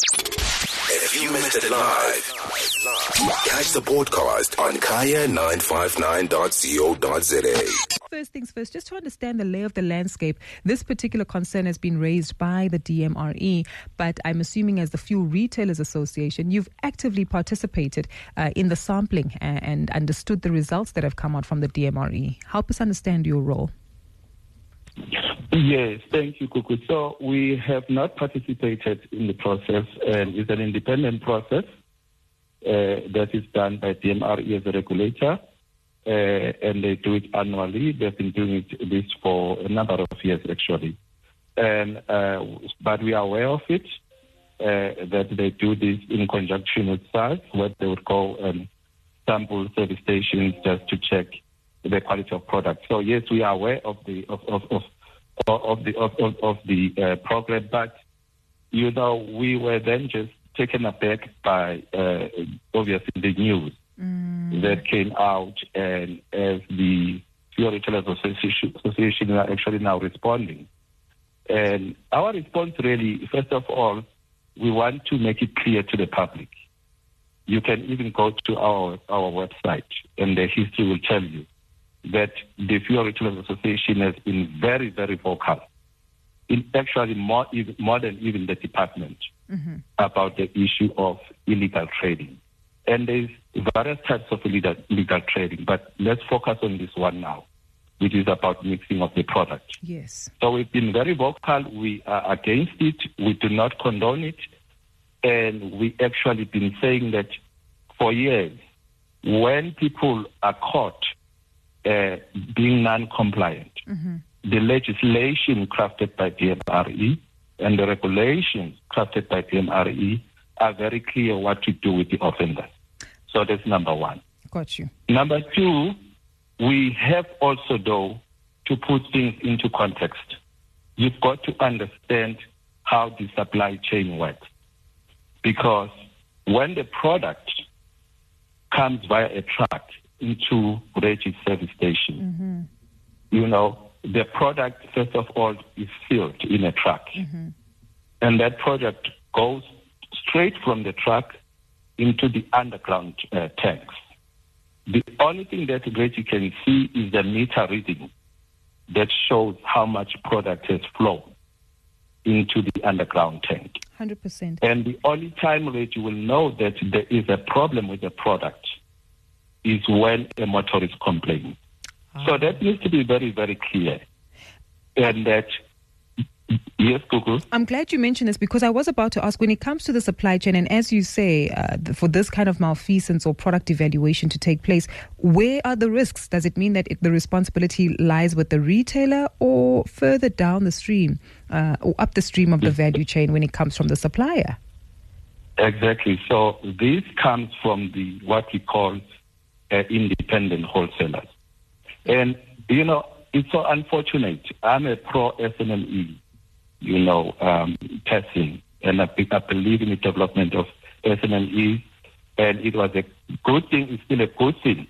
If you missed it live, catch the podcast on kaya959.co.za. First things first, just to understand the lay of the landscape, this particular concern has been raised by the DMRE, but I'm assuming as the Fuel Retailers Association, you've actively participated uh, in the sampling and, and understood the results that have come out from the DMRE. Help us understand your role. Yes, thank you, Kuku. So we have not participated in the process, and it's an independent process uh, that is done by DMRE as a regulator, uh, and they do it annually. They've been doing it, this for a number of years, actually. And uh, but we are aware of it uh, that they do this in conjunction with SARS, where they would go and sample service stations just to check the quality of product. So yes, we are aware of the of of of, of the of, of, of the uh, program, but you know we were then just taken aback by uh, obviously the news Mm. that came out, and as the Fuel Retailers Association, Association are actually now responding. And our response really, first of all, we want to make it clear to the public. You can even go to our our website, and the history will tell you that the Fuel Retailers Association has been very, very vocal, in actually more even, more than even the department Mhm. about the issue of illegal trading. And there's various types of illegal, illegal trading, but let's focus on this one now, which is about mixing of the product. Yes. So we've been very vocal. We are against it. We do not condone it. And we actually been saying that for years, when people are caught uh, being non-compliant, Mhm. the legislation crafted by DMRE and the regulations crafted by DMRE are very clear what to do with the offenders. So that's number one. Got you. Number two, we have also, though, to put things into context. You've got to understand how the supply chain works. Because when the product comes via a truck into Reggie's service station, you know, the product, first of all, is filled in a truck. And that product goes straight from the truck into the underground uh, tanks. The only thing that Reggie can see is the meter reading that shows how much product has flown into the underground tank. 100%. And the only time Reggie will know that there is a problem with the product is when a motorist complains. So that needs to be very, very clear. And that, yes, Google. I'm glad you mentioned this because I was about to ask when it comes to the supply chain, and as you say, uh, for this kind of malfeasance or product adulteration to take place, where are the risks? Does it mean that it, the responsibility lies with the retailer or further down the stream uh, or up the stream of the value chain when it comes from the supplier? Exactly. So this comes from the what we call uh, independent wholesalers. And, you know, it's so unfortunate. I'm a pro SMME, you know, um, person, and I, I believe in the development of SMME. And it was a good thing, it's still a good thing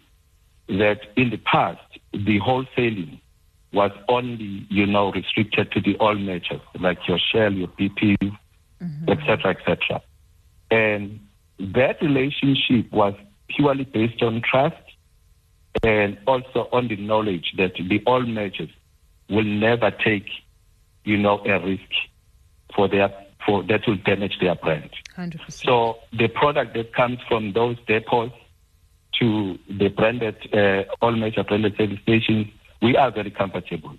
that in the past, the wholesaling was only, you know, restricted to the oil majors, like your Shell, your BP, et cetera, et cetera. And that relationship was purely based on trust and also on the knowledge that the oil majors will never take, you know, a risk for their for that will damage their brand. 100%. So the product that comes from those depots to the branded, uh, all major branded service stations, we are very comfortable.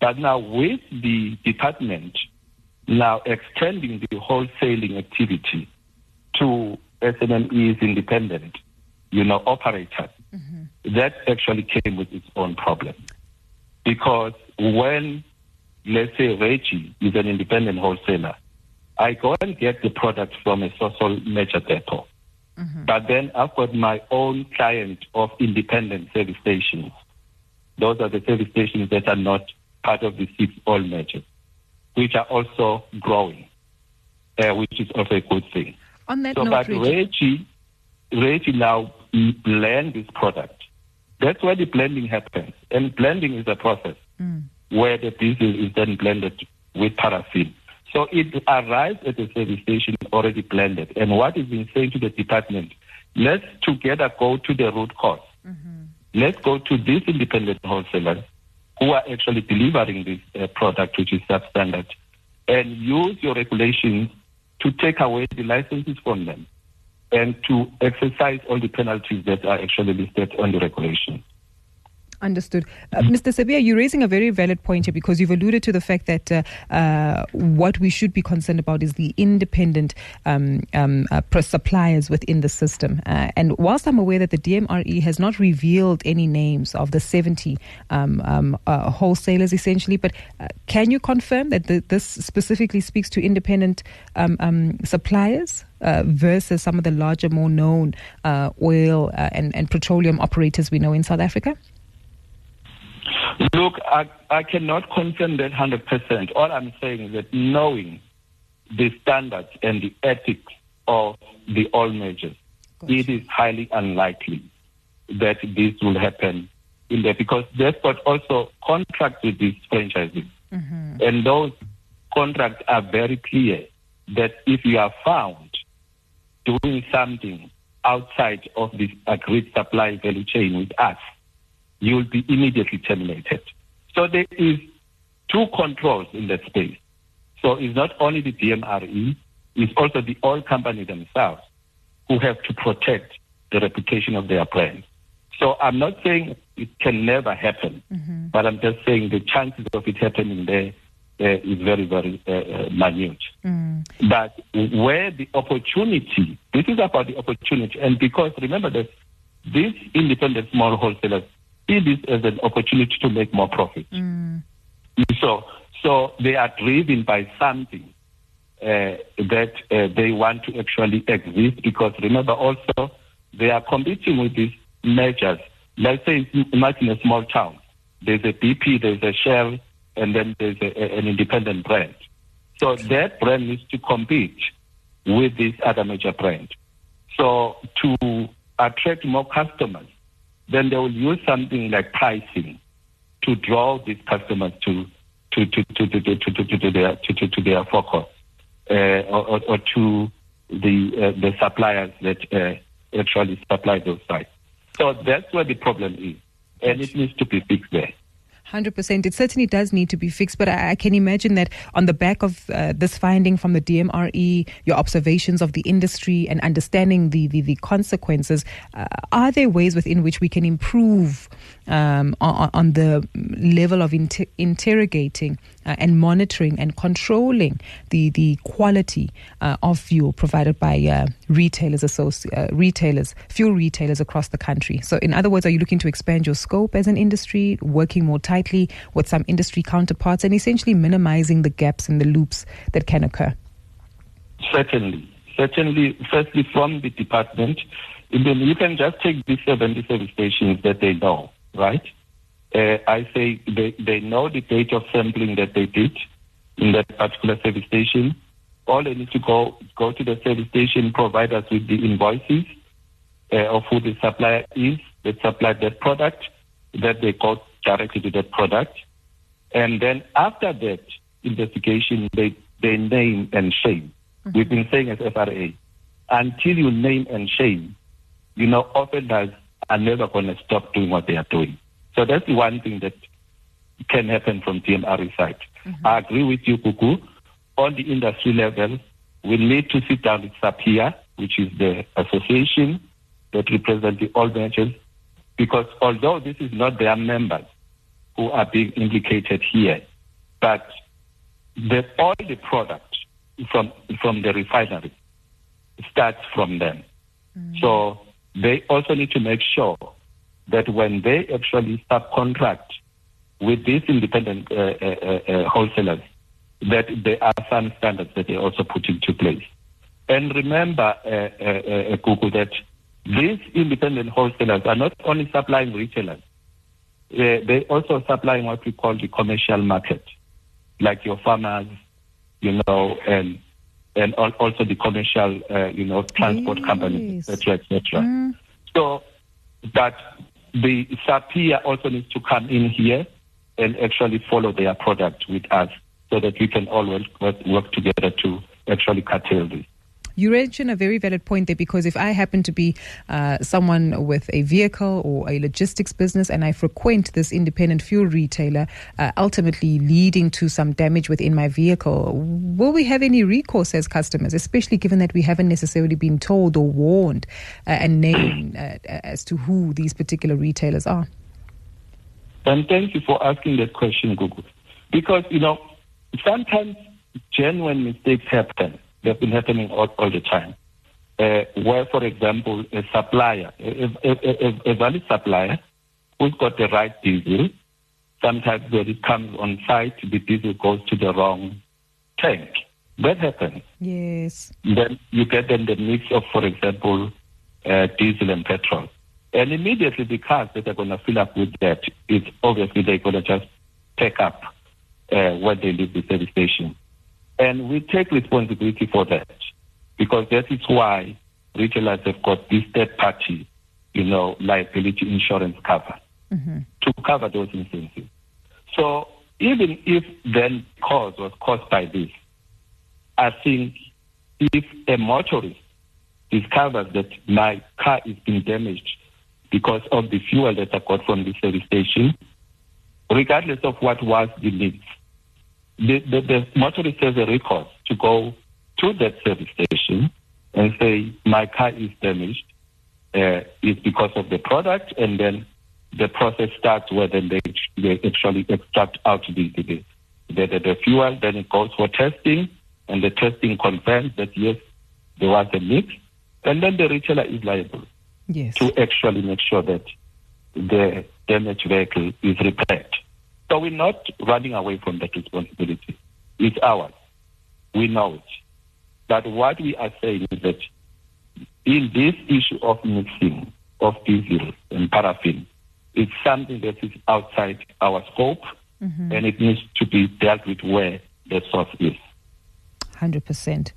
But now with the department now extending the wholesaling activity to SMEs independent, you know, operators, that actually came with its own problem. Because when, let's say, Reggie is an independent wholesaler, I go and get the product from a social major depot. But then I've got my own client of independent service stations. Those are the service stations that are not part of the six oil majors, which are also growing, uh, which is also a good thing. On that So, note, but Reggie, Reggie now blend this product. That's where the blending happens. And blending is a process Mm. where the diesel is then blended with paraffin. So it arrives at the service station already blended. And what is being saying to the department, let's together go to the root because mm-hmm. Let's go to these independent wholesalers who are actually delivering this uh, product, which is substandard, and use your regulations to take away the licenses from them and to exercise all the penalties that are actually listed on the regulation. Understood. Uh, Mr. Sibiya, you're raising a very valid point here because you've alluded to the fact that uh, uh, what we should be concerned about is the independent um, um, uh, suppliers within the system. Uh, and whilst I'm aware that the DMRE has not revealed any names of the 70 um, um uh, wholesalers essentially, but can you confirm that the, this specifically speaks to independent um, um, suppliers? versus some of the larger, more known oil and, and petroleum operators we know in South Africa? Look, I, I cannot confirm that 100%. All I'm saying is that knowing the standards and the ethics of the oil majors, gotcha. it is highly unlikely that this will happen in there because they've got also contracts with these franchises. Mm-hmm. And those contracts are very clear that if you are found doing something outside of this agreed supply value chain with us, you will be immediately terminated. So there is two controls in that space. So it's not only the DMRE, it's also the oil company themselves who have to protect the reputation of their brand. So I'm not saying it can never happen, mm-hmm. but I'm just saying the chances of it happening there uh, is very, very uh, uh, minute. Mm. But where the opportunity, this is about the opportunity, and because remember that these independent small wholesalers see this as an opportunity to make more profit. Mm. So, so they are driven by something uh, that uh, they want to actually exist because remember also they are competing with these measures. Let's say imagine a small town. There's a BP, there's a Shell, and then there's a, a, an independent brand. So that brand needs to compete with this other major brand. So to attract more customers, then they will use something like pricing to draw these customers to to to to to, to, to, to, to their to, to, to their focus uh, or, or to the uh, the suppliers that uh, actually supply those sites. So that's where the problem is, and it needs to be fixed there. 100%. It certainly does need to be fixed, but I, I can imagine that on the back of uh, this finding from the DMRE, your observations of the industry and understanding the, the, the consequences, uh, are there ways within which we can improve um, on, on, the level of inter- interrogating uh, and monitoring and controlling the, the quality uh, of fuel provided by uh, retailers, associ- uh, retailers, fuel retailers across the country? So, in other words, are you looking to expand your scope as an industry, working more tightly? with some industry counterparts and essentially minimizing the gaps and the loops that can occur? Certainly. Certainly, firstly, from the department, you can just take 70 service stations that they know, right? Uh, I say they, they know the date of sampling that they did in that particular service station. All they need to go go to the service station, provide us with the invoices uh, of who the supplier is that supplied that product, that they got directly to that product. And then after that investigation, they, they name and shame. Mm-hmm. We've been saying as FRA, until you name and shame, you know, offenders are never going to stop doing what they are doing. So that's the one thing that can happen from DMRE side. Mm-hmm. I agree with you, Kuku. On the industry level, we need to sit down with SAPIA, which is the association that represents the oil majors, because although this is not their members who are being implicated here, but the, all the product from, from the refinery starts from them. Mm. So they also need to make sure that when they actually subcontract with these independent uh, uh, uh, uh wholesalers, that there are some standards that they also put into place. And remember, uh, uh, Google, that these independent wholesalers are not only supplying retailers, they also supplying what we call the commercial market, like your farmers, you know, and and also the commercial, uh, you know, transport yes. companies, etc., etc. Mm. So that the SAPIA also needs to come in here and actually follow their product with us so that we can all work, work together to actually curtail this. You mentioned a very valid point there because if I happen to be uh, someone with a vehicle or a logistics business and I frequent this independent fuel retailer, uh, ultimately leading to some damage within my vehicle, will we have any recourse as customers, especially given that we haven't necessarily been told or warned uh, and named uh, as to who these particular retailers are? And thank you for asking that question, Google. Because, you know, sometimes genuine mistakes happen They've been happening all, all the time. Uh, where, for example, a supplier, a, a, a, a, valid supplier who's got the right diesel, sometimes when it comes on site, the diesel goes to the wrong tank. That happens. Yes. Then you get then the mix of, for example, uh, diesel and petrol. And immediately the cars that are going to fill up with that, it's obviously they're going to just pick up uh, when they leave the service station. And we take responsibility for that because that is why retailers have got this third party, you know, liability insurance cover mm-hmm. to cover those instances. So even if then cause was caused by this, I think if a motorist discovers that my car is being damaged because of the fuel that I got from the service station, regardless of what was the needs, the, the, the motorist has a recourse to go to that service station and say, my car is damaged. Uh, it's because of the product, and then the process starts where then they, they actually extract out the, the, the, the, the fuel, then it goes for testing, and the testing confirms that yes, there was a mix, and then the retailer is liable yes. to actually make sure that the damaged vehicle is repaired. So we're not running away from that responsibility. It's ours. We know it. But what we are saying is that in this issue of mixing of diesel and paraffin, it's something that is outside our scope mm-hmm. and it needs to be dealt with where the source is. 100%.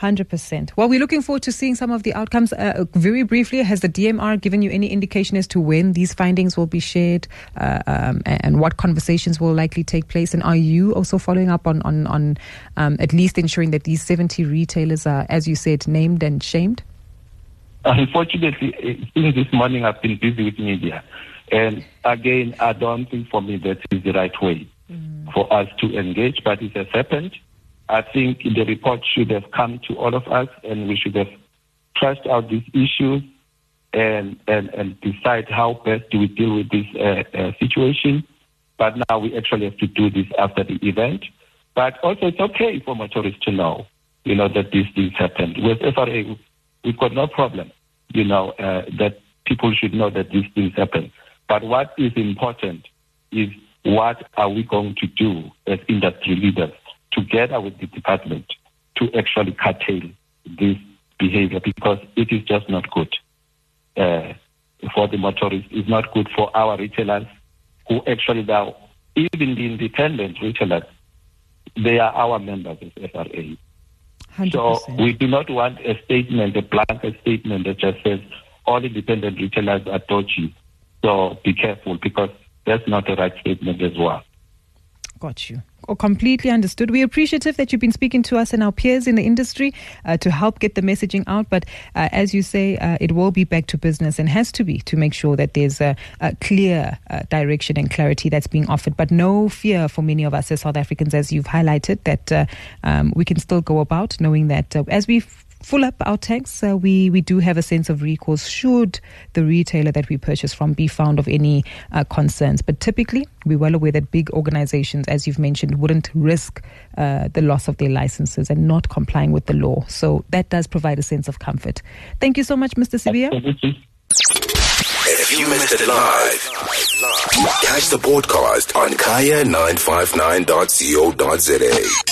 100%. Well, we're looking forward to seeing some of the outcomes. Uh, very briefly, has the DMR given you any indication as to when these findings will be shared uh, um, and what conversations will likely take place? And are you also following up on, on, on um, at least ensuring that these 70 retailers are, as you said, named and shamed? Unfortunately, since this morning I've been busy with media. And again, I don't think for me that is the right way mm. for us to engage, but it has happened. I think the report should have come to all of us and we should have trashed out these issues and, and, and decide how best do we deal with this uh, uh, situation. But now we actually have to do this after the event. But also it's okay for motorists to know, you know, that these things happened. With FRA, we've got no problem, you know, uh, that people should know that these things happen. But what is important is what are we going to do as industry leaders together with the department to actually curtail this behavior because it is just not good uh, for the motorists. It's not good for our retailers who actually now, even the independent retailers, they are our members of FRA. 100%. So we do not want a statement, a blanket statement that just says all independent retailers are dodgy. So be careful because that's not the right statement as well. Got you. Oh, completely understood. We're appreciative that you've been speaking to us and our peers in the industry uh, to help get the messaging out. But uh, as you say, uh, it will be back to business and has to be to make sure that there's a, a clear uh, direction and clarity that's being offered. But no fear for many of us as South Africans, as you've highlighted, that uh, um, we can still go about knowing that uh, as we full up our tanks, uh, we, we do have a sense of recourse should the retailer that we purchase from be found of any uh, concerns. But typically, we're well aware that big organizations, as you've mentioned, wouldn't risk uh, the loss of their licenses and not complying with the law. So that does provide a sense of comfort. Thank you so much, Mr. Sibiya. If you missed it live, catch the podcast on kaya959.co.za.